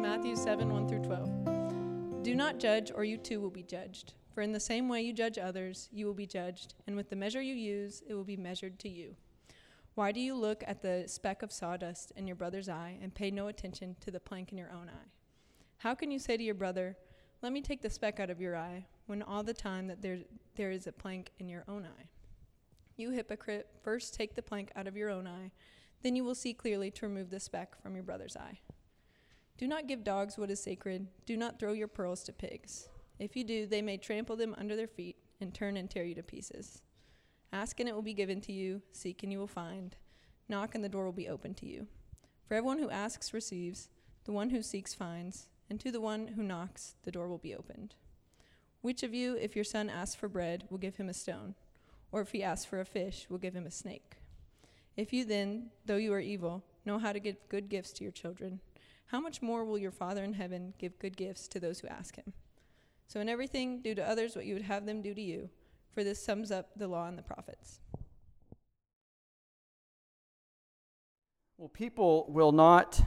Matthew 7 1 through 12. Do not judge, or you too will be judged. For in the same way you judge others, you will be judged, and with the measure you use, it will be measured to you. Why do you look at the speck of sawdust in your brother's eye and pay no attention to the plank in your own eye? How can you say to your brother, Let me take the speck out of your eye, when all the time that there, there is a plank in your own eye? You hypocrite, first take the plank out of your own eye, then you will see clearly to remove the speck from your brother's eye. Do not give dogs what is sacred, do not throw your pearls to pigs. If you do, they may trample them under their feet and turn and tear you to pieces. Ask and it will be given to you, seek and you will find, knock and the door will be opened to you. For everyone who asks receives, the one who seeks finds, and to the one who knocks the door will be opened. Which of you, if your son asks for bread, will give him a stone? Or if he asks for a fish, will give him a snake? If you then, though you are evil, know how to give good gifts to your children, how much more will your Father in heaven give good gifts to those who ask him? So in everything, do to others what you would have them do to you, for this sums up the law and the prophets. Well, people will not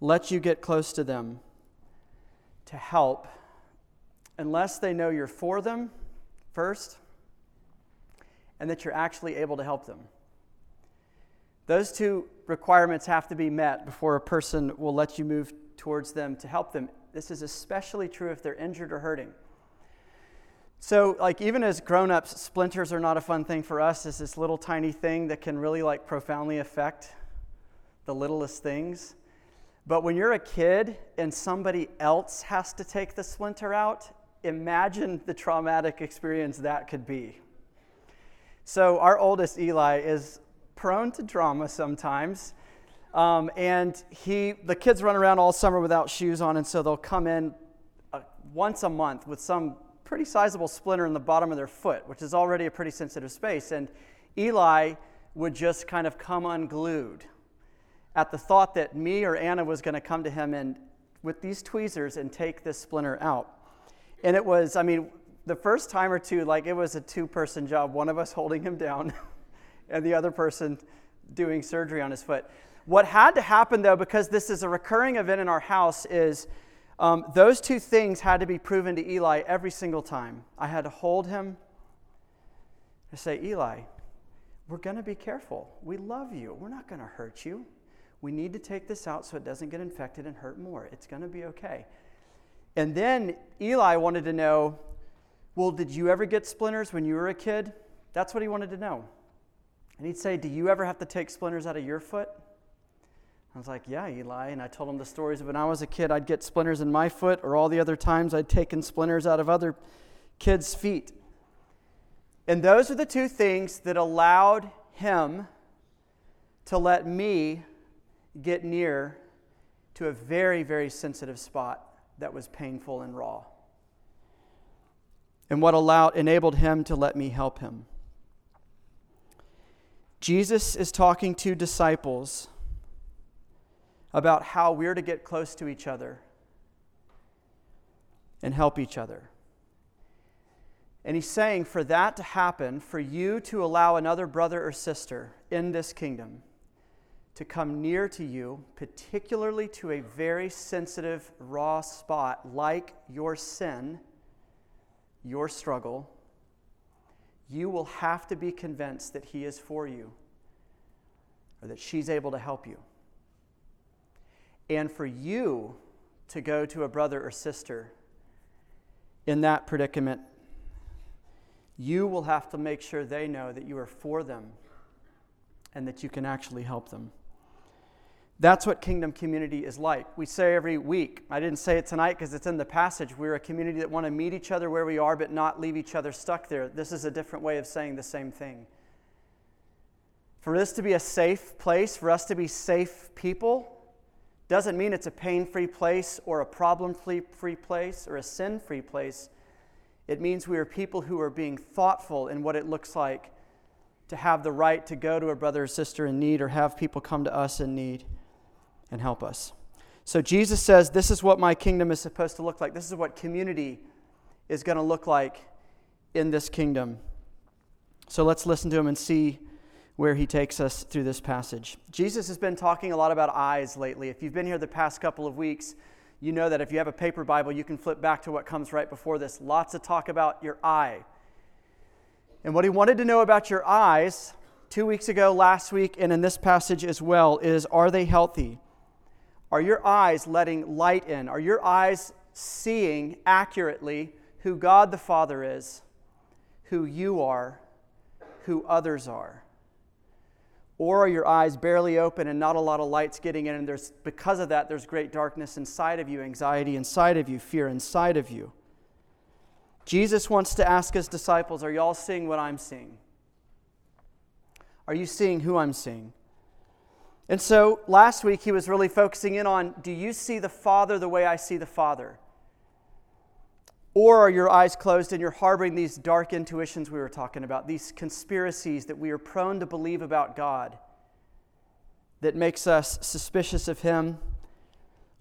let you get close to them to help unless they know you're for them first and that you're actually able to help them. Those two requirements have to be met before a person will let you move towards them to help them. This is especially true if they're injured or hurting. So, like, even as grown ups, splinters are not a fun thing for us. It's this little tiny thing that can really, like, profoundly affect the littlest things. But when you're a kid and somebody else has to take the splinter out, imagine the traumatic experience that could be. So, our oldest Eli is prone to drama sometimes. Um, and he, the kids run around all summer without shoes on, and so they'll come in uh, once a month with some pretty sizable splinter in the bottom of their foot, which is already a pretty sensitive space. And Eli would just kind of come unglued at the thought that me or Anna was going to come to him and with these tweezers and take this splinter out. And it was, I mean, the first time or two, like it was a two person job, one of us holding him down and the other person doing surgery on his foot. What had to happen, though, because this is a recurring event in our house, is um, those two things had to be proven to Eli every single time. I had to hold him and say, Eli, we're going to be careful. We love you. We're not going to hurt you. We need to take this out so it doesn't get infected and hurt more. It's going to be okay. And then Eli wanted to know well, did you ever get splinters when you were a kid? That's what he wanted to know. And he'd say, Do you ever have to take splinters out of your foot? I was like, Yeah, Eli. And I told him the stories of when I was a kid, I'd get splinters in my foot, or all the other times I'd taken splinters out of other kids' feet. And those are the two things that allowed him to let me get near to a very, very sensitive spot that was painful and raw and what allowed, enabled him to let me help him. Jesus is talking to disciples about how we're to get close to each other and help each other. And he's saying for that to happen, for you to allow another brother or sister in this kingdom to come near to you, particularly to a very sensitive, raw spot like your sin your struggle, you will have to be convinced that He is for you or that she's able to help you. And for you to go to a brother or sister in that predicament, you will have to make sure they know that you are for them and that you can actually help them. That's what kingdom community is like. We say every week, I didn't say it tonight because it's in the passage, we're a community that want to meet each other where we are but not leave each other stuck there. This is a different way of saying the same thing. For this to be a safe place, for us to be safe people, doesn't mean it's a pain free place or a problem free place or a sin free place. It means we are people who are being thoughtful in what it looks like to have the right to go to a brother or sister in need or have people come to us in need and help us. So Jesus says, This is what my kingdom is supposed to look like. This is what community is going to look like in this kingdom. So let's listen to him and see where he takes us through this passage. Jesus has been talking a lot about eyes lately. If you've been here the past couple of weeks, you know that if you have a paper Bible, you can flip back to what comes right before this. Lots of talk about your eye. And what he wanted to know about your eyes two weeks ago, last week, and in this passage as well is are they healthy? Are your eyes letting light in? Are your eyes seeing accurately who God the Father is, who you are, who others are? Or are your eyes barely open and not a lot of light's getting in, and there's, because of that, there's great darkness inside of you, anxiety inside of you, fear inside of you? Jesus wants to ask his disciples, Are y'all seeing what I'm seeing? Are you seeing who I'm seeing? And so last week he was really focusing in on do you see the Father the way I see the Father? Or are your eyes closed and you're harboring these dark intuitions we were talking about, these conspiracies that we are prone to believe about God that makes us suspicious of Him?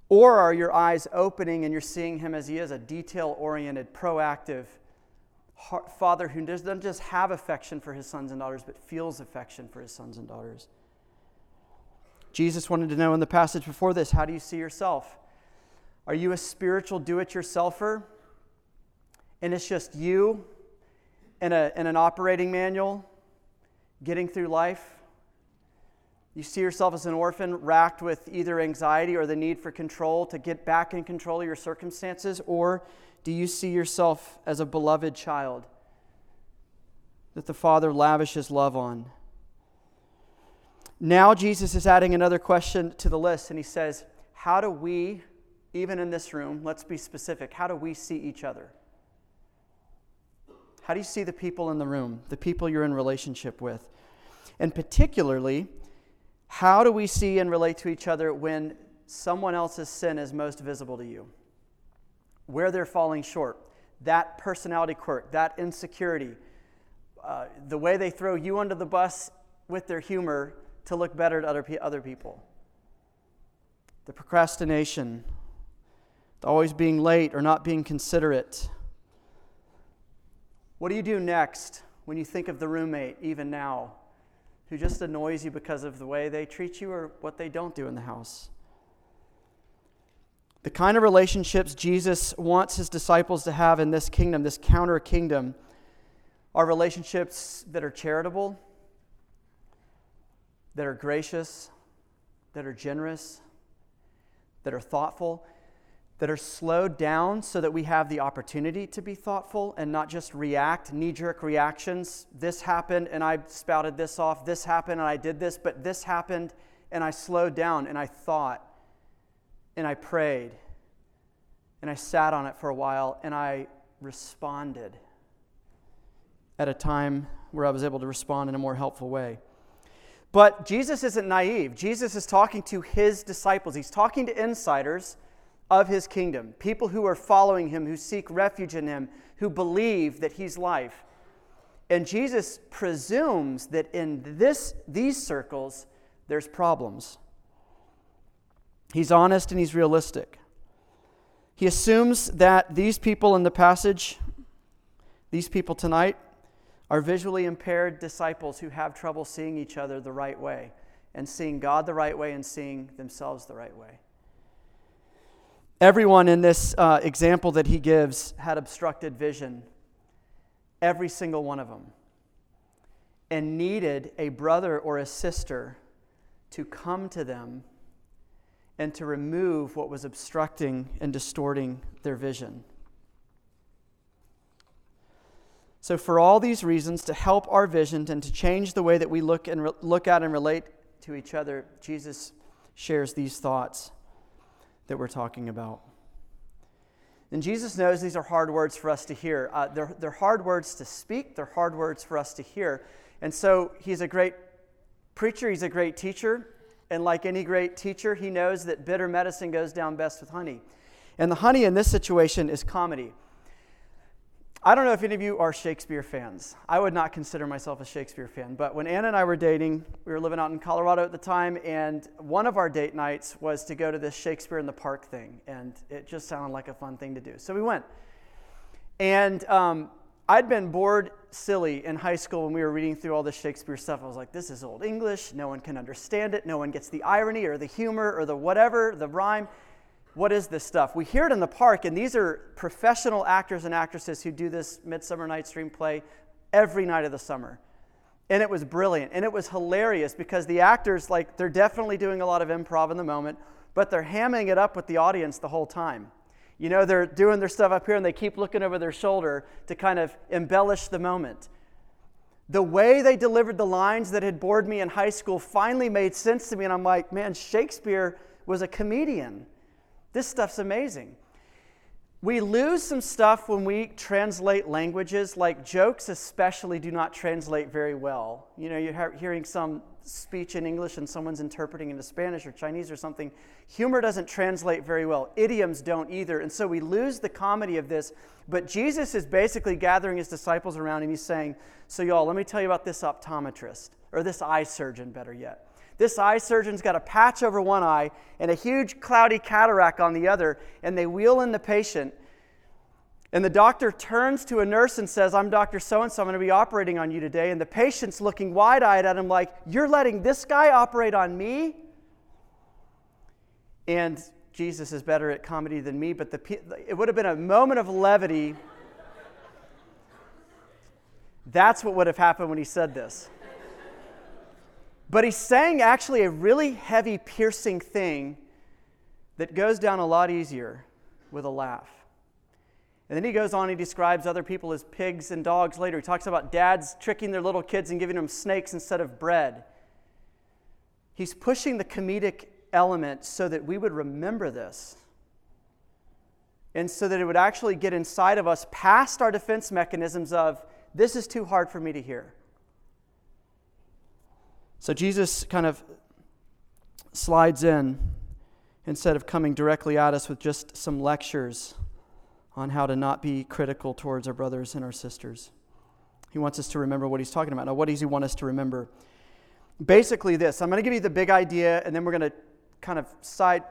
Or are your eyes opening and you're seeing Him as He is, a detail oriented, proactive Father who doesn't just have affection for His sons and daughters, but feels affection for His sons and daughters? Jesus wanted to know in the passage before this how do you see yourself? Are you a spiritual do it yourselfer? and it's just you in, a, an operating manual getting through life. You see yourself as an orphan racked with either anxiety or the need for control to get back in control of your circumstances, or do you see yourself as a beloved child that the Father lavishes love on? Now, Jesus is adding another question to the list, and he says, How do we, even in this room, let's be specific, how do we see each other? How do you see the people in the room, the people you're in relationship with? And particularly, how do we see and relate to each other when someone else's sin is most visible to you? Where they're falling short, that personality quirk, that insecurity, uh, the way they throw you under the bus with their humor to look better to other, other people. The procrastination, the always being late or not being considerate what do you do next when you think of the roommate, even now, who just annoys you because of the way they treat you or what they don't do in the house? The kind of relationships Jesus wants his disciples to have in this kingdom, this counter kingdom, are relationships that are charitable, that are gracious, that are generous, that are thoughtful that are slowed down so that we have the opportunity to be thoughtful and not just react, knee jerk reactions. This happened and I spouted this off. This happened and I did this, but this happened and I slowed down and I thought and I prayed and I sat on it for a while and I responded at a time where I was able to respond in a more helpful way. But Jesus isn't naive. Jesus is talking to his disciples, he's talking to insiders of his kingdom, people who are following him, who seek refuge in him, who believe that he's life. And Jesus presumes that in this, these circles, there's problems. He's honest and he's realistic. He assumes that these people in the passage, these people tonight, are visually impaired disciples who have trouble seeing each other the right way and seeing God the right way and seeing themselves the right way. Everyone in this uh, example that he gives had obstructed vision, every single one of them, and needed a brother or a sister to come to them and to remove what was obstructing and distorting their vision. So, for all these reasons, to help our vision and to change the way that we look and re- look at and relate to each other, Jesus shares these thoughts that we're talking about. And Jesus knows these are hard words for us to hear. Uh, they're, they're hard words to speak, they're hard words for us to hear. And so he's a great preacher, he's a great teacher. And like any great teacher, he knows that bitter medicine goes down best with honey. And the honey in this situation is comedy. I don't know if any of you are Shakespeare fans. I would not consider myself a Shakespeare fan, but when Anna and I were dating, we were living out in Colorado at the time, and one of our date nights was to go to this Shakespeare in the Park thing, and it just sounded like a fun thing to do. So we went. And um, I'd been bored silly in high school when we were reading through all this Shakespeare stuff. I was like, this is old English. No one can understand it. No one gets the irony or the humor or the whatever, the rhyme. What is this stuff? We hear it in the park, and these are professional actors and actresses who do this Midsummer Night's Dream play every night of the summer. And it was brilliant. And it was hilarious because the actors, like, they're definitely doing a lot of improv in the moment, but they're hamming it up with the audience the whole time. You know, they're doing their stuff up here and they keep looking over their shoulder to kind of embellish the moment. The way they delivered the lines that had bored me in high school finally made sense to me, and I'm like, man, Shakespeare was a comedian. This stuff's amazing. We lose some stuff when we translate languages, like jokes, especially, do not translate very well. You know, you're hearing some speech in English and someone's interpreting into Spanish or Chinese or something, humor doesn't translate very well. Idioms don't either. And so we lose the comedy of this. But Jesus is basically gathering his disciples around and he's saying, So, y'all, let me tell you about this optometrist, or this eye surgeon, better yet. This eye surgeon's got a patch over one eye and a huge cloudy cataract on the other, and they wheel in the patient and the doctor turns to a nurse and says, I'm Dr. So and so, I'm going to be operating on you today. And the patient's looking wide eyed at him, like, You're letting this guy operate on me? And Jesus is better at comedy than me, but the, it would have been a moment of levity. That's what would have happened when he said this. But he's saying actually a really heavy, piercing thing that goes down a lot easier with a laugh. And then he goes on, he describes other people as pigs and dogs later. He talks about dads tricking their little kids and giving them snakes instead of bread. He's pushing the comedic element so that we would remember this. And so that it would actually get inside of us past our defense mechanisms of, this is too hard for me to hear. So Jesus kind of slides in instead of coming directly at us with just some lectures on how to not be critical towards our brothers and our sisters. He wants us to remember what he's talking about. Now, what does he want us to remember? Basically, this I'm going to give you the big idea, and then we're going to kind of side,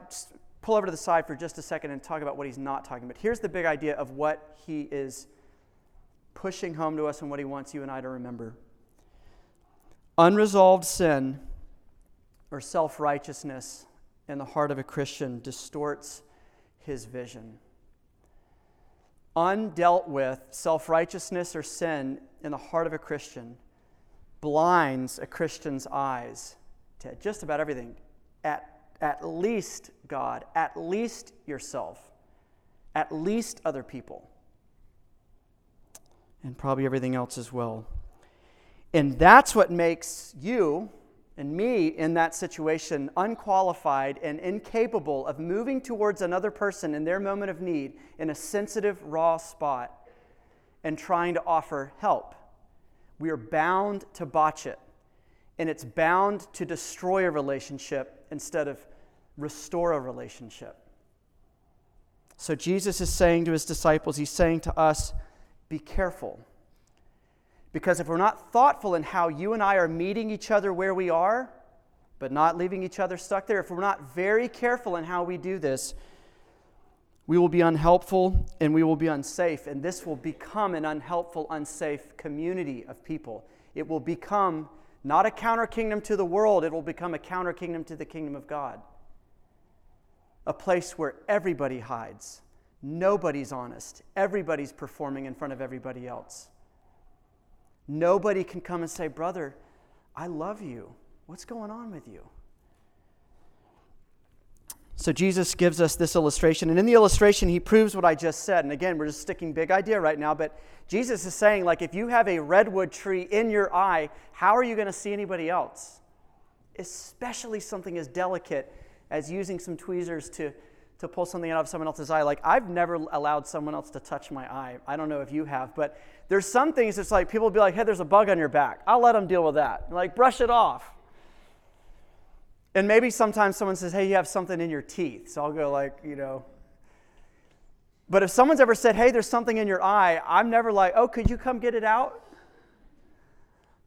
pull over to the side for just a second and talk about what he's not talking about. Here's the big idea of what he is pushing home to us and what he wants you and I to remember. Unresolved sin or self righteousness in the heart of a Christian distorts his vision undealt with self righteousness or sin in the heart of a Christian blinds a Christian's eyes to just about everything. At, at least God, at least yourself, at least other people, and probably everything else as well. And that's what makes you and me in that situation unqualified and incapable of moving towards another person in their moment of need in a sensitive, raw spot and trying to offer help. We are bound to botch it, and it's bound to destroy a relationship instead of restore a relationship. So Jesus is saying to his disciples, he's saying to us, be careful. Because if we're not thoughtful in how you and I are meeting each other where we are, but not leaving each other stuck there, if we're not very careful in how we do this, we will be unhelpful and we will be unsafe. And this will become an unhelpful, unsafe community of people. It will become not a counter kingdom to the world, it will become a counter kingdom to the kingdom of God. A place where everybody hides, nobody's honest, everybody's performing in front of everybody else. Nobody can come and say, Brother, I love you. What's going on with you? So Jesus gives us this illustration. And in the illustration, he proves what I just said. And again, we're just sticking big idea right now. But Jesus is saying, like, if you have a redwood tree in your eye, how are you going to see anybody else? Especially something as delicate as using some tweezers to to pull something out of someone else's eye. Like, I've never allowed someone else to touch my eye. I don't know if you have, but there's some things that's like people will be like, hey, there's a bug on your back. I'll let them deal with that. Like, brush it off. And maybe sometimes someone says, hey, you have something in your teeth. So I'll go, like, you know. But if someone's ever said, hey, there's something in your eye, I'm never like, oh, could you come get it out?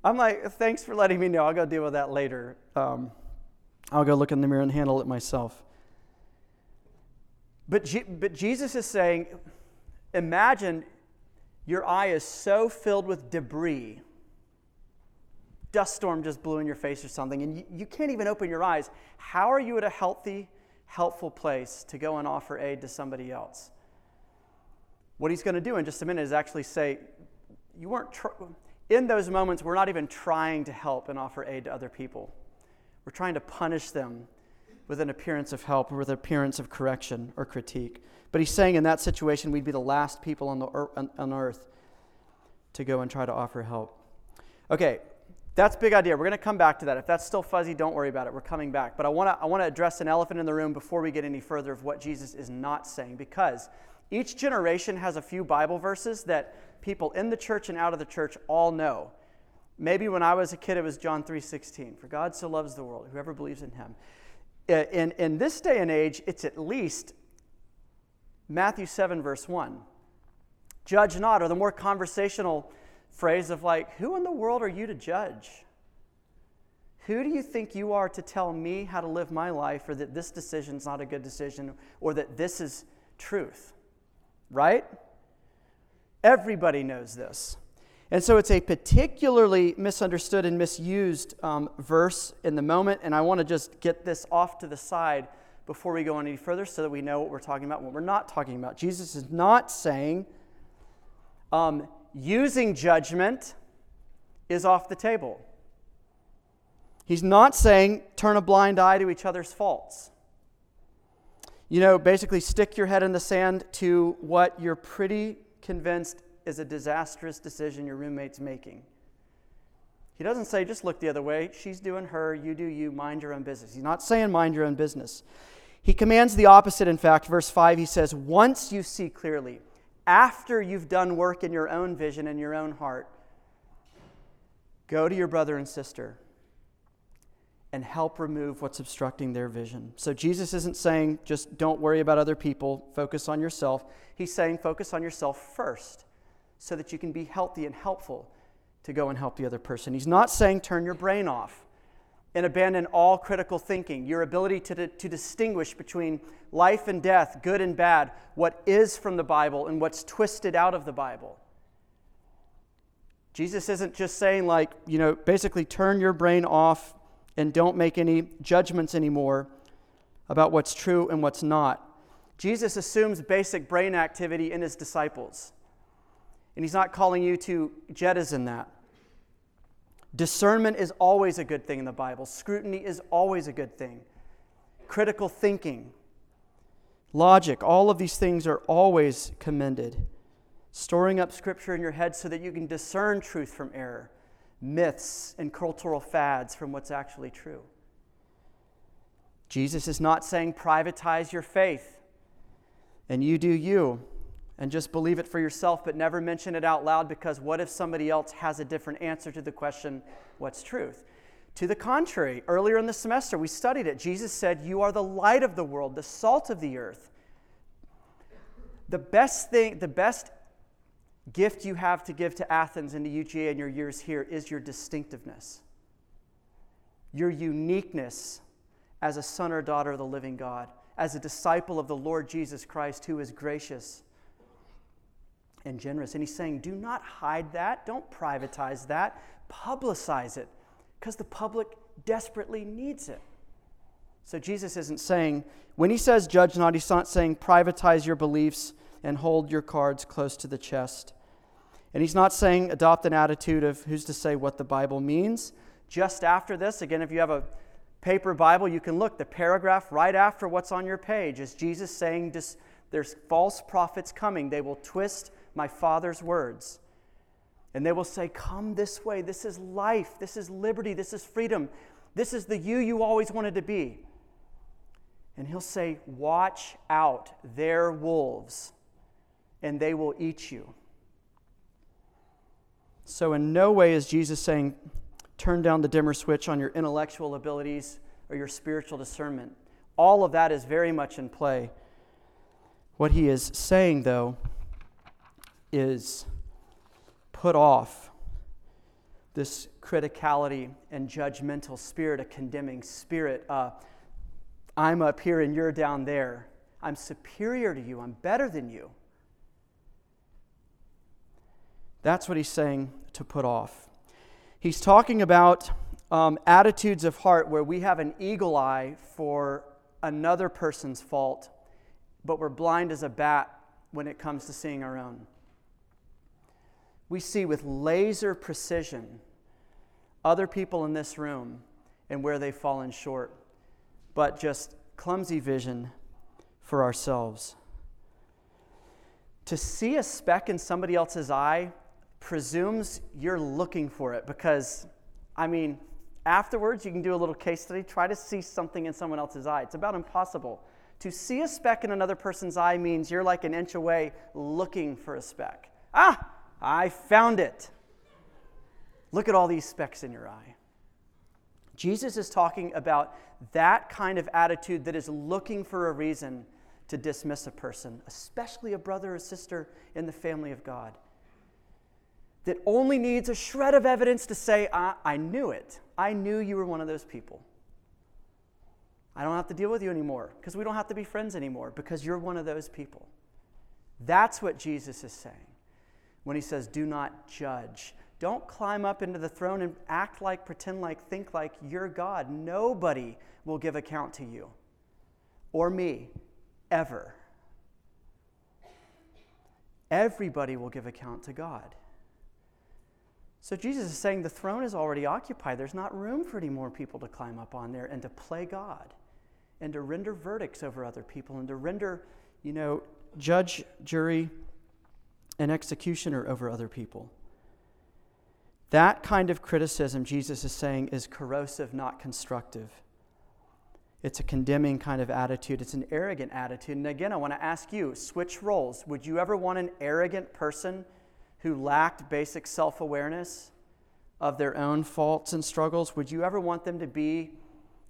I'm like, thanks for letting me know. I'll go deal with that later. Um, I'll go look in the mirror and handle it myself. But, but Jesus is saying, imagine your eye is so filled with debris, dust storm just blew in your face or something, and you, you can't even open your eyes, how are you at a healthy, helpful place to go and offer aid to somebody else? What he's going to do in just a minute is actually say, You weren't, tr- in those moments, we're not even trying to help and offer aid to other people. We're trying to punish them with an appearance of help or with an appearance of correction or critique. But he's saying in that situation, we'd be the last people on, the on earth to go and try to offer help. Okay, that's big idea. We're going to come back to that. If that's still fuzzy, don't worry about it. We're coming back. But I want to I want to address an elephant in the room before we get any further of what Jesus is not saying because each generation has a few Bible verses that people in the church and out of the church all know. Maybe when I was a kid it was John 3:16. For God so loves the world, whoever believes in him. Uh, in, in this day and age, it's at least Matthew 7, verse 1. Judge not, or the more conversational phrase of like, who in the world are you to judge? Who do you think you are to tell me how to live my life, or that this decision is not a good decision, or that this is truth? Right? Everybody knows this. And so it's a particularly misunderstood and misused um, verse in the moment, and I want to just get this off to the side before we go any further so that we know what we're talking about, and what we're not talking about. Jesus is not saying um, using judgment is off the table. He's not saying turn a blind eye to each other's faults. You know, basically stick your head in the sand to what you're pretty convinced is a disastrous decision your roommate's making. He doesn't say, just look the other way. She's doing her, you do you, mind your own business. He's not saying mind your own business. He commands the opposite, in fact. Verse 5, he says, Once you see clearly, after you've done work in your own vision and your own heart, go to your brother and sister and help remove what's obstructing their vision. So Jesus isn't saying just don't worry about other people, focus on yourself. He's saying focus on yourself first so that you can be healthy and helpful to go and help the other person. He's not saying turn your brain off and abandon all critical thinking, your ability to, to distinguish between life and death, good and bad, what is from the Bible and what's twisted out of the Bible. Jesus isn't just saying, like, you know, basically turn your brain off and don't make any judgments anymore about what's true and what's not. Jesus assumes basic brain activity in his disciples, and he's not calling you to jettison that. Discernment is always a good thing in the Bible. Scrutiny is always a good thing. Critical thinking, logic, all of these things are always commended. Storing up scripture in your head so that you can discern truth from error, myths and cultural fads from what's actually true. Jesus is not saying privatize your faith and you do you and just believe it for yourself, but never mention it out loud because what if somebody else has a different answer to the question, what's truth? To the contrary, earlier in the semester, we studied it. Jesus said, You are the light of the world, the salt of the earth. The best thing, the best gift you have to give to Athens and to UGA in your years here is your distinctiveness, your uniqueness as a son or daughter of the living God, as a disciple of the Lord Jesus Christ who is gracious and generous. And he's saying, do not hide that, don't privatize that, publicize it, because the public desperately needs it. So Jesus isn't saying, when he says judge not, he's not saying privatize your beliefs and hold your cards close to the chest. And he's not saying adopt an attitude of who's to say what the Bible means. Just after this, again, if you have a paper Bible, you can look. The paragraph right after what's on your page is Jesus saying there's false prophets coming. They will twist my Father's words. And they will say, Come this way. This is life. This is liberty. This is freedom. This is the you you always wanted to be. And he'll say, Watch out. They're wolves, and they will eat you. So, in no way is Jesus saying, Turn down the dimmer switch on your intellectual abilities or your spiritual discernment. All of that is very much in play. What he is saying, though, is put off this criticality and judgmental spirit, a condemning spirit. Uh, I'm up here and you're down there. I'm superior to you. I'm better than you. That's what he's saying to put off. He's talking about um, attitudes of heart where we have an eagle eye for another person's fault, but we're blind as a bat when it comes to seeing our own. We see with laser precision other people in this room and where they've fallen short, but just clumsy vision for ourselves. To see a speck in somebody else's eye presumes you're looking for it because, I mean, afterwards you can do a little case study, try to see something in someone else's eye. It's about impossible. To see a speck in another person's eye means you're like an inch away looking for a speck. Ah, I found it. Look at all these specks in your eye. Jesus is talking about that kind of attitude that is looking for a reason to dismiss a person, especially a brother or sister in the family of God, that only needs a shred of evidence to say, I, I knew it. I knew you were one of those people. I don't have to deal with you anymore because we don't have to be friends anymore because you're one of those people. That's what Jesus is saying when he says, Do not judge. Don't climb up into the throne and act like, pretend like, think like you're God. Nobody will give account to you or me ever. Everybody will give account to God. So Jesus is saying the throne is already occupied. There's not room for any more people to climb up on there and to play God and to render verdicts over other people and to render, you know, judge, jury, and executioner over other people. That kind of criticism, Jesus is saying, is corrosive, not constructive. It's a condemning kind of attitude. It's an arrogant attitude. And again, I want to ask you switch roles. Would you ever want an arrogant person who lacked basic self awareness of their own faults and struggles? Would you ever want them to be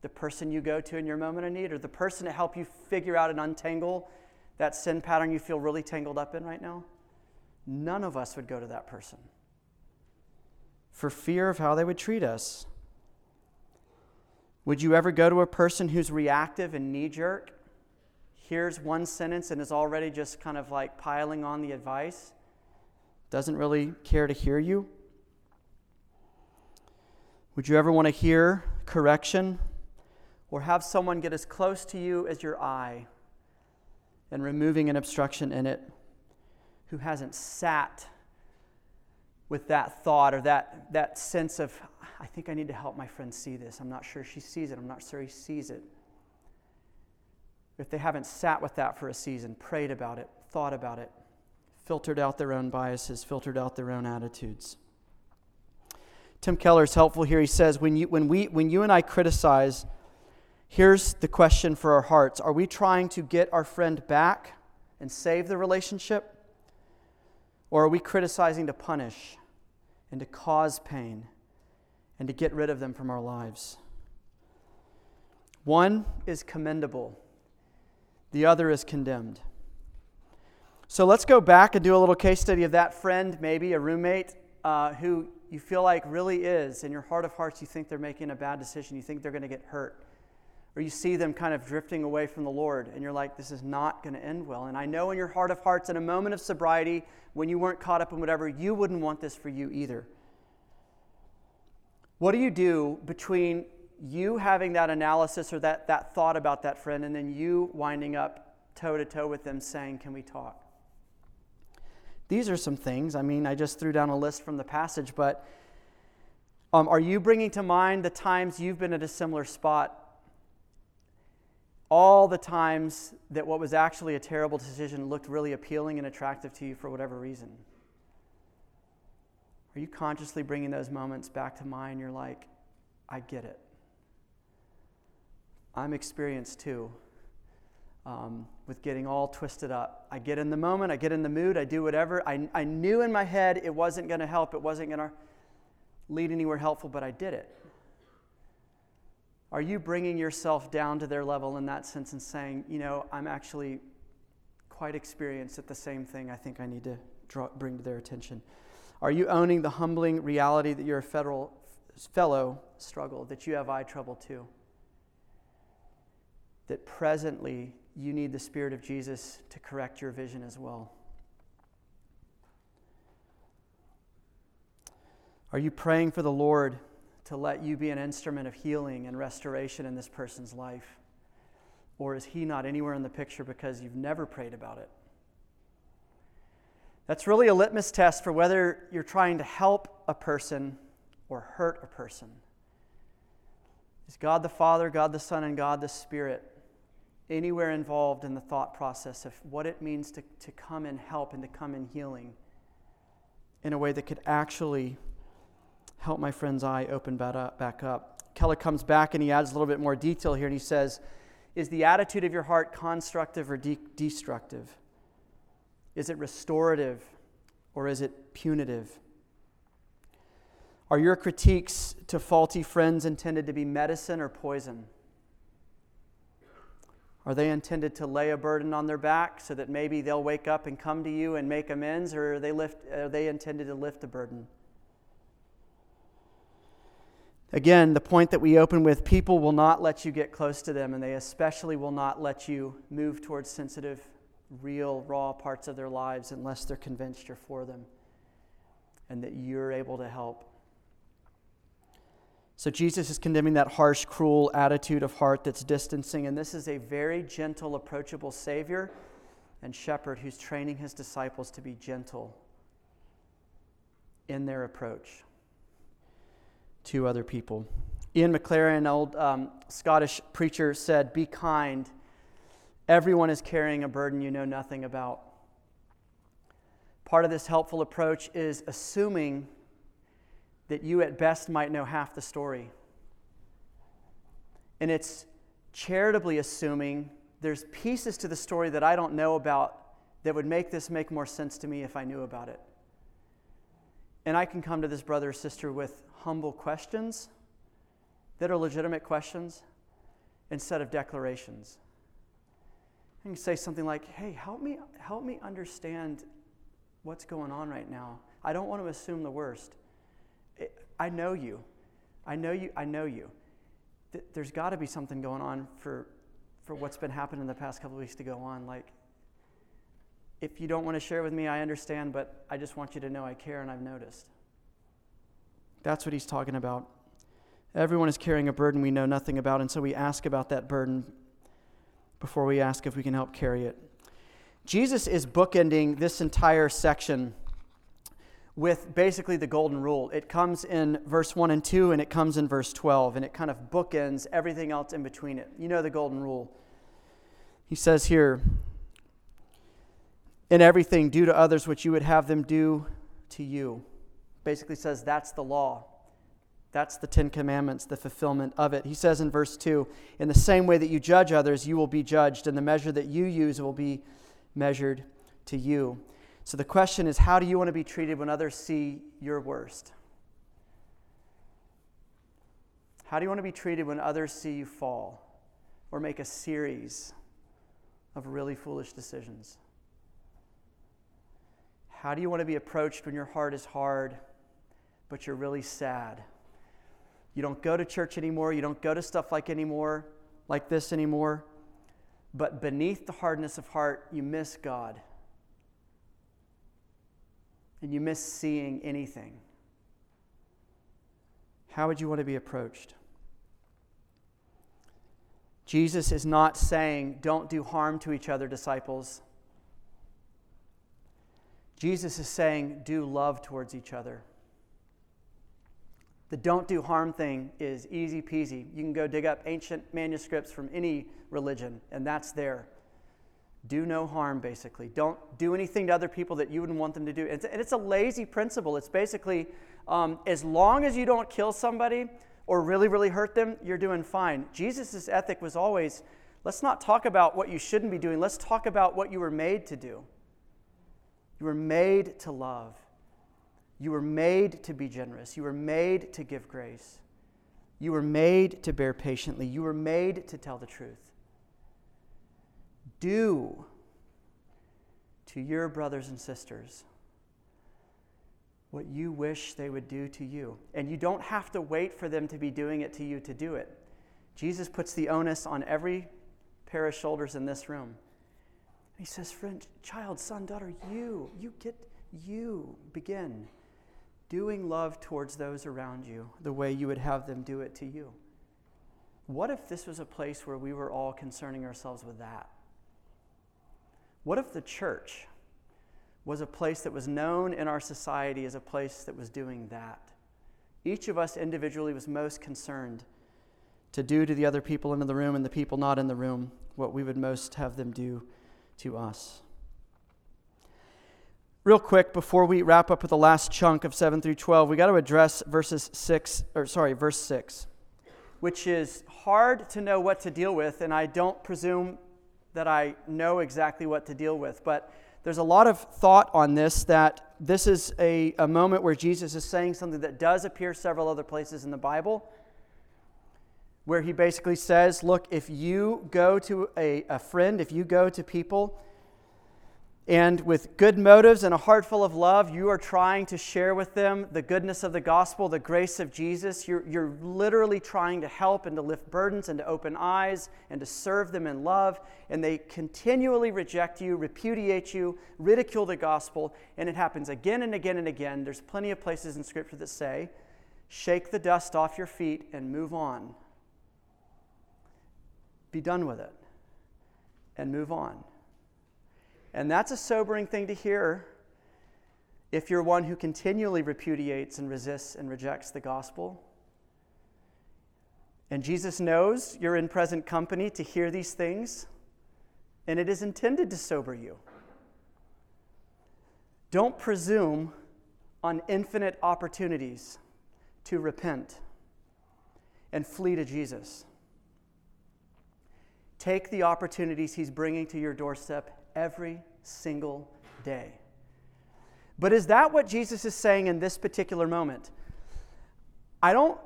the person you go to in your moment of need or the person to help you figure out and untangle that sin pattern you feel really tangled up in right now? None of us would go to that person for fear of how they would treat us. Would you ever go to a person who's reactive and knee jerk, hears one sentence and is already just kind of like piling on the advice, doesn't really care to hear you? Would you ever want to hear correction or have someone get as close to you as your eye and removing an obstruction in it who hasn't sat with that thought or that, that sense of, I think I need to help my friend see this. I'm not sure she sees it. I'm not sure he sees it. If they haven't sat with that for a season, prayed about it, thought about it, filtered out their own biases, filtered out their own attitudes. Tim Keller is helpful here. He says, when you, when, we, when you and I criticize, here's the question for our hearts Are we trying to get our friend back and save the relationship? Or are we criticizing to punish? and to cause pain and to get rid of them from our lives. One is commendable, the other is condemned. So let's go back and do a little case study of that friend, maybe a roommate, uh, who you feel like really is, in your heart of hearts, you think they're making a bad decision, you think they're going to get hurt. Or you see them kind of drifting away from the Lord, and you're like, this is not going to end well. And I know in your heart of hearts, in a moment of sobriety, when you weren't caught up in whatever, you wouldn't want this for you either. What do you do between you having that analysis or that, that thought about that friend and then you winding up toe to toe with them saying, Can we talk? These are some things. I mean, I just threw down a list from the passage, but um, are you bringing to mind the times you've been at a similar spot all the times that what was actually a terrible decision looked really appealing and attractive to you for whatever reason? Are you consciously bringing those moments back to mind? You're like, I get it. I'm experienced too um, with getting all twisted up. I get in the moment, I get in the mood, I do whatever. I, I knew in my head it wasn't going to help, it wasn't going to lead anywhere helpful, but I did it. Are you bringing yourself down to their level in that sense and saying, you know, I'm actually quite experienced at the same thing I think I need to draw, bring to their attention? Are you owning the humbling reality that you're a federal, fellow struggle, that you have eye trouble too? That presently you need the Spirit of Jesus to correct your vision as well? Are you praying for the Lord to let you be an instrument of healing and restoration in this person's life? Or is He not anywhere in the picture because you've never prayed about it? That's really a litmus test for whether you're trying to help a person or hurt a person. Is God the Father, God the Son, and God the Spirit anywhere involved in the thought process of what it means to, to come and help and to come in healing in a way that could actually help my friend's eye open back up? Keller comes back and he adds a little bit more detail here and he says, Is the attitude of your heart constructive or de- destructive? Is it restorative or is it punitive? Are your critiques to faulty friends intended to be medicine or poison? Are they intended to lay a burden on their back so that maybe they'll wake up and come to you and make amends, or are they, lift, are they intended to lift a burden? Again, the point that we open with people will not let you get close to them, and they especially will not let you move towards sensitive real, raw parts of their lives unless they're convinced you're for them and that you're able to help. So, Jesus is condemning that harsh, cruel attitude of heart that's distancing, and this is a very gentle, approachable Savior and shepherd who's training his disciples to be gentle in their approach to other people. Ian McLaren, an old um, Scottish preacher, said, Be kind Everyone is carrying a burden you know nothing about. Part of this helpful approach is assuming that you at best might know half the story. And it's charitably assuming there's pieces to the story that I don't know about that would make this make more sense to me if I knew about it. And I can come to this brother or sister with humble questions that are legitimate questions instead of declarations. And you say something like, hey, help me, help me understand what's going on right now. I don't want to assume the worst. I know you. I know you. I know you. There's got to be something going on for, for what's been happening in the past couple weeks to go on. Like, if you don't want to share with me, I understand, but I just want you to know I care and I've noticed. That's what he's talking about. Everyone is carrying a burden we know nothing about, and so we ask about that burden before we ask if we can help carry it. Jesus is bookending this entire section with basically the golden rule. It comes in verse 1 and 2, and it comes in verse 12, and it kind of bookends everything else in between it. You know the golden rule. He says here, in everything, do to others what you would have them do to you. Basically says that's the law. That's the Ten Commandments, the fulfillment of it. He says in verse 2 In the same way that you judge others, you will be judged, and the measure that you use will be measured to you. So the question is how do you want to be treated when others see your worst? How do you want to be treated when others see you fall or make a series of really foolish decisions? How do you want to be approached when your heart is hard, but you're really sad? You don't go to church anymore. You don't go to stuff like anymore, like this anymore. But beneath the hardness of heart, you miss God. And you miss seeing anything. How would you want to be approached? Jesus is not saying, don't do harm to each other, disciples. Jesus is saying, do love towards each other. The don't do harm thing is easy peasy. You can go dig up ancient manuscripts from any religion, and that's there. Do no harm, basically. Don't do anything to other people that you wouldn't want them to do. and it's a lazy principle. It's basically um, as long as you don't kill somebody or really, really hurt them, you're doing fine. Jesus' ethic was always let's not talk about what you shouldn't be doing, let's talk about what you were made to do. You were made to love. You were made to be generous. You were made to give grace. You were made to bear patiently. You were made to tell the truth. Do to your brothers and sisters what you wish they would do to you. And you don't have to wait for them to be doing it to you to do it. Jesus puts the onus on every pair of shoulders in this room. He says, Friend, child, son, daughter, you, you get, you begin doing love towards those around you the way you would have them do it to you. What if this was a place where we were all concerning ourselves with that? What if the church was a place that was known in our society as a place that was doing that? Each of us individually was most concerned to do to the other people in the room and the people not in the room what we would most have them do to us. Real quick, before we wrap up with the last chunk of 7 through 12, we got to address verses 6, or sorry, verse 6, which is hard to know what to deal with, and I don't presume that I know exactly what to deal with. But there's a lot of thought on this that this is a, a moment where Jesus is saying something that does appear several other places in the Bible, where he basically says, Look, if you go to a, a friend, if you go to people, and with good motives and a heart full of love, you are trying to share with them the goodness of the gospel, the grace of Jesus. You're, you're literally trying to help and to lift burdens and to open eyes and to serve them in love. And they continually reject you, repudiate you, ridicule the gospel. And it happens again and again and again. There's plenty of places in Scripture that say, shake the dust off your feet and move on. Be done with it and move on. And that's a sobering thing to hear if you're one who continually repudiates and resists and rejects the gospel. And Jesus knows you're in present company to hear these things, and it is intended to sober you. Don't presume on infinite opportunities to repent and flee to Jesus. Take the opportunities He's bringing to your doorstep every single day. But is that what Jesus is saying in this particular moment? I don't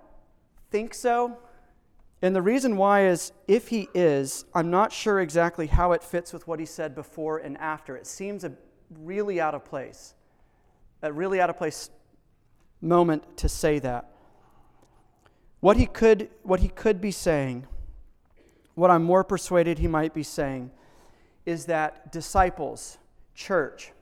think so. And the reason why is if he is, I'm not sure exactly how it fits with what he said before and after. It seems a really out of place, a really out of place moment to say that. What he could, what he could be saying, what I'm more persuaded he might be saying, is that disciples, church,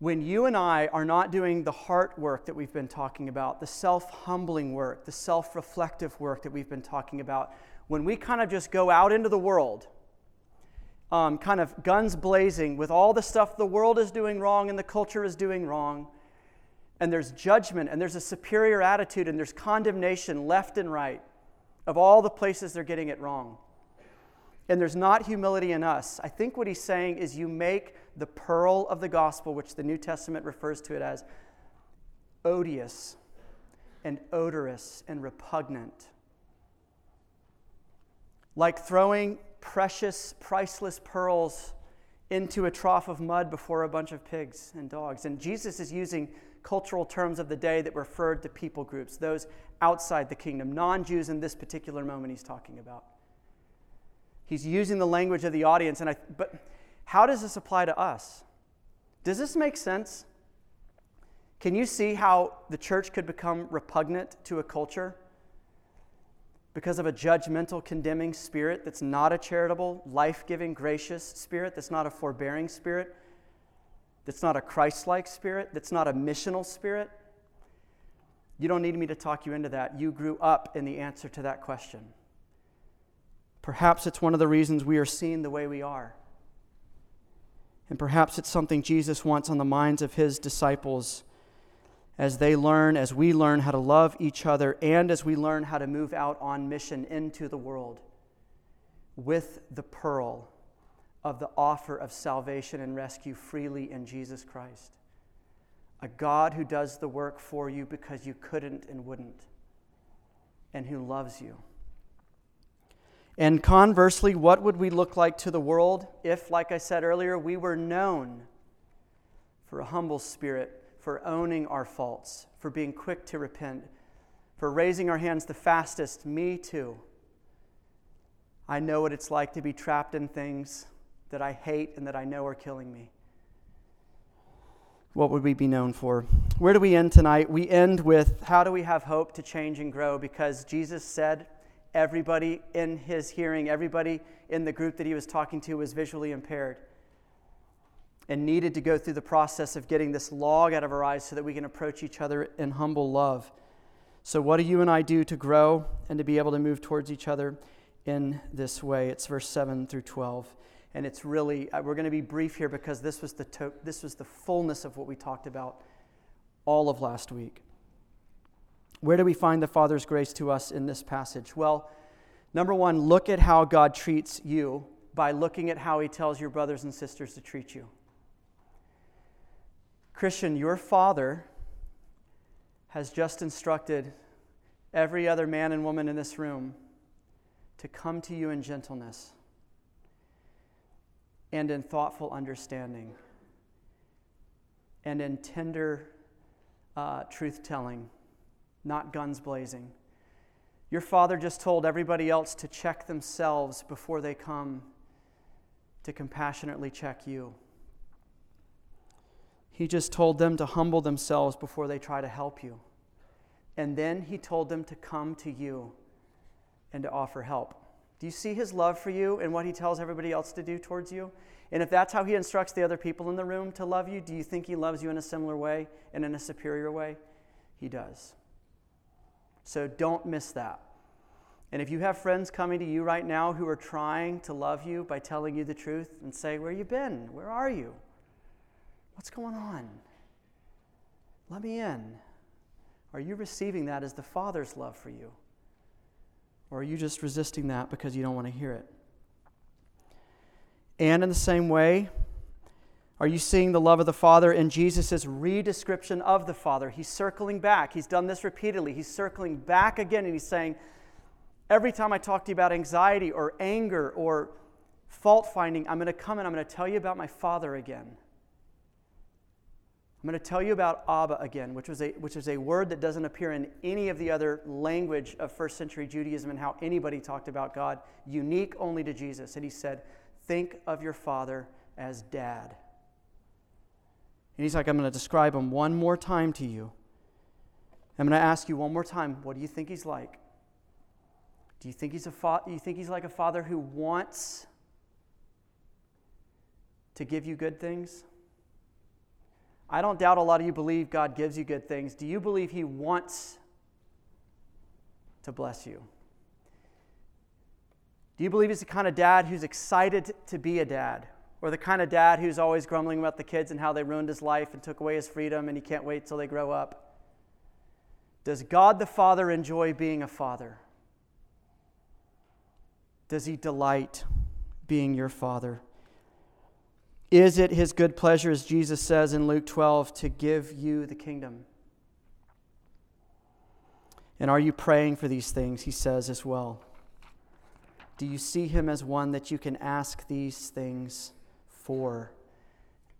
when you and I are not doing the heart work that we've been talking about, the self humbling work, the self reflective work that we've been talking about, when we kind of just go out into the world, um, kind of guns blazing with all the stuff the world is doing wrong and the culture is doing wrong, and there's judgment and there's a superior attitude and there's condemnation left and right of all the places they're getting it wrong and there's not humility in us. I think what he's saying is you make the pearl of the gospel, which the New Testament refers to it as, odious and odorous and repugnant. Like throwing precious, priceless pearls into a trough of mud before a bunch of pigs and dogs. And Jesus is using cultural terms of the day that referred to people groups, those outside the kingdom, non Jews in this particular moment he's talking about. He's using the language of the audience. And I, but how does this apply to us? Does this make sense? Can you see how the church could become repugnant to a culture because of a judgmental, condemning spirit that's not a charitable, life giving, gracious spirit, that's not a forbearing spirit, that's not a Christ like spirit, that's not a missional spirit? You don't need me to talk you into that. You grew up in the answer to that question. Perhaps it's one of the reasons we are seen the way we are. And perhaps it's something Jesus wants on the minds of his disciples as they learn, as we learn how to love each other, and as we learn how to move out on mission into the world with the pearl of the offer of salvation and rescue freely in Jesus Christ. A God who does the work for you because you couldn't and wouldn't, and who loves you. And conversely, what would we look like to the world if, like I said earlier, we were known for a humble spirit, for owning our faults, for being quick to repent, for raising our hands the fastest? Me too. I know what it's like to be trapped in things that I hate and that I know are killing me. What would we be known for? Where do we end tonight? We end with how do we have hope to change and grow? Because Jesus said, Everybody in his hearing, everybody in the group that he was talking to was visually impaired. and needed to go through the process of getting this log out of our eyes so that we can approach each other in humble love. So, what do you and I do to grow and to be able to move towards each other in this way? It's verse 7 through 12. And it's really, uh, we're going to be brief here because this was, the to- this was the fullness of what we talked about all of last week. Where do we find the Father's grace to us in this passage? Well, number one, look at how God treats you by looking at how he tells your brothers and sisters to treat you. Christian, your Father has just instructed every other man and woman in this room to come to you in gentleness and in thoughtful understanding and in tender uh, truth telling, not guns blazing. Your father just told everybody else to check themselves before they come to compassionately check you. He just told them to humble themselves before they try to help you. And then he told them to come to you and to offer help. Do you see his love for you and what he tells everybody else to do towards you? And if that's how he instructs the other people in the room to love you, do you think he loves you in a similar way and in a superior way? He does. So don't miss that. And if you have friends coming to you right now who are trying to love you by telling you the truth and say, Where you been? Where are you? What's going on? Let me in. Are you receiving that as the Father's love for you? Or are you just resisting that because you don't want to hear it? And in the same way, are you seeing the love of the Father in Jesus' redescription of the Father? He's circling back. He's done this repeatedly. He's circling back again and he's saying, Every time I talk to you about anxiety or anger or fault finding, I'm going to come and I'm going to tell you about my Father again. I'm going to tell you about Abba again, which, was a, which is a word that doesn't appear in any of the other language of first century Judaism and how anybody talked about God, unique only to Jesus. And he said, Think of your father as dad. And he's like, I'm going to describe him one more time to you. I'm going to ask you one more time, what do you think he's like? Do you think he's, a fa- you think he's like a father who wants to give you good things? I don't doubt a lot of you believe God gives you good things. Do you believe He wants to bless you? Do you believe He's the kind of dad who's excited to be a dad? Or the kind of dad who's always grumbling about the kids and how they ruined his life and took away his freedom and he can't wait till they grow up? Does God the Father enjoy being a father? Does He delight being your father? Is it his good pleasure, as Jesus says in Luke 12, to give you the kingdom? And are you praying for these things? He says as well. Do you see him as one that you can ask these things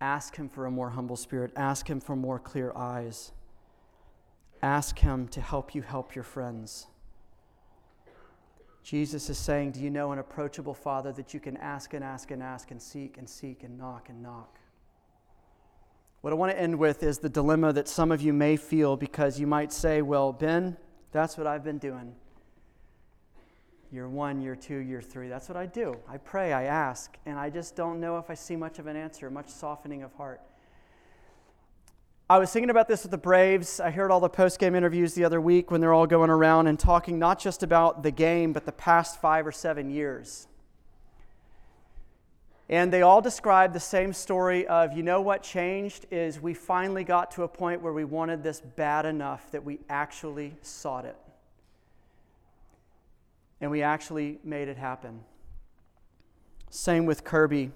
Ask him for a more humble spirit. Ask him for more clear eyes. Ask him to help you help your friends. Jesus is saying, Do you know an approachable Father that you can ask and ask and ask and seek and seek and knock and knock? What I want to end with is the dilemma that some of you may feel because you might say, Well, Ben, that's what I've been doing. Year one, year two, year three. That's what I do. I pray, I ask, and I just don't know if I see much of an answer, much softening of heart. I was thinking about this with the Braves. I heard all the post game interviews the other week when they're all going around and talking not just about the game, but the past five or seven years. And they all described the same story of, you know what changed is we finally got to a point where we wanted this bad enough that we actually sought it. And we actually made it happen. Same with Kirby.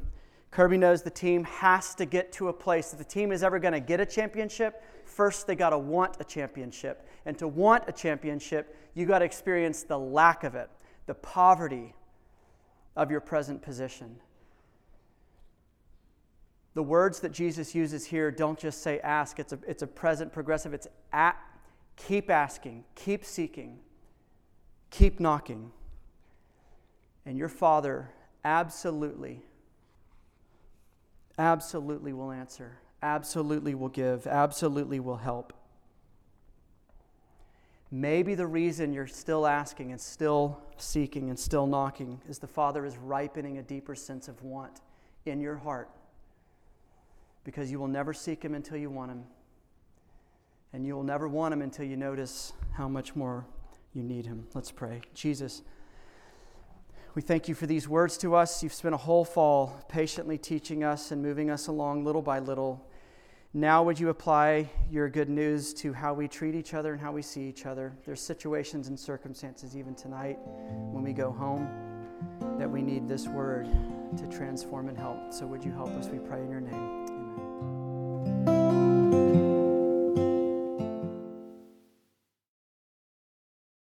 Kirby knows the team has to get to a place. If the team is ever going to get a championship, first they got to want a championship. And to want a championship, you got to experience the lack of it, the poverty of your present position. The words that Jesus uses here don't just say ask, it's a, it's a present progressive. It's at, keep asking, keep seeking, keep knocking. And your Father absolutely absolutely will answer, absolutely will give, absolutely will help. Maybe the reason you're still asking and still seeking and still knocking is the Father is ripening a deeper sense of want in your heart. because you will never seek Him until you want Him. And you will never want Him until you notice how much more you need Him. Let's pray. Jesus, we thank you for these words to us. You've spent a whole fall patiently teaching us and moving us along little by little. Now, would you apply your good news to how we treat each other and how we see each other? There's situations and circumstances, even tonight, when we go home, that we need this word to transform and help. So, would you help us? We pray in your name. Amen.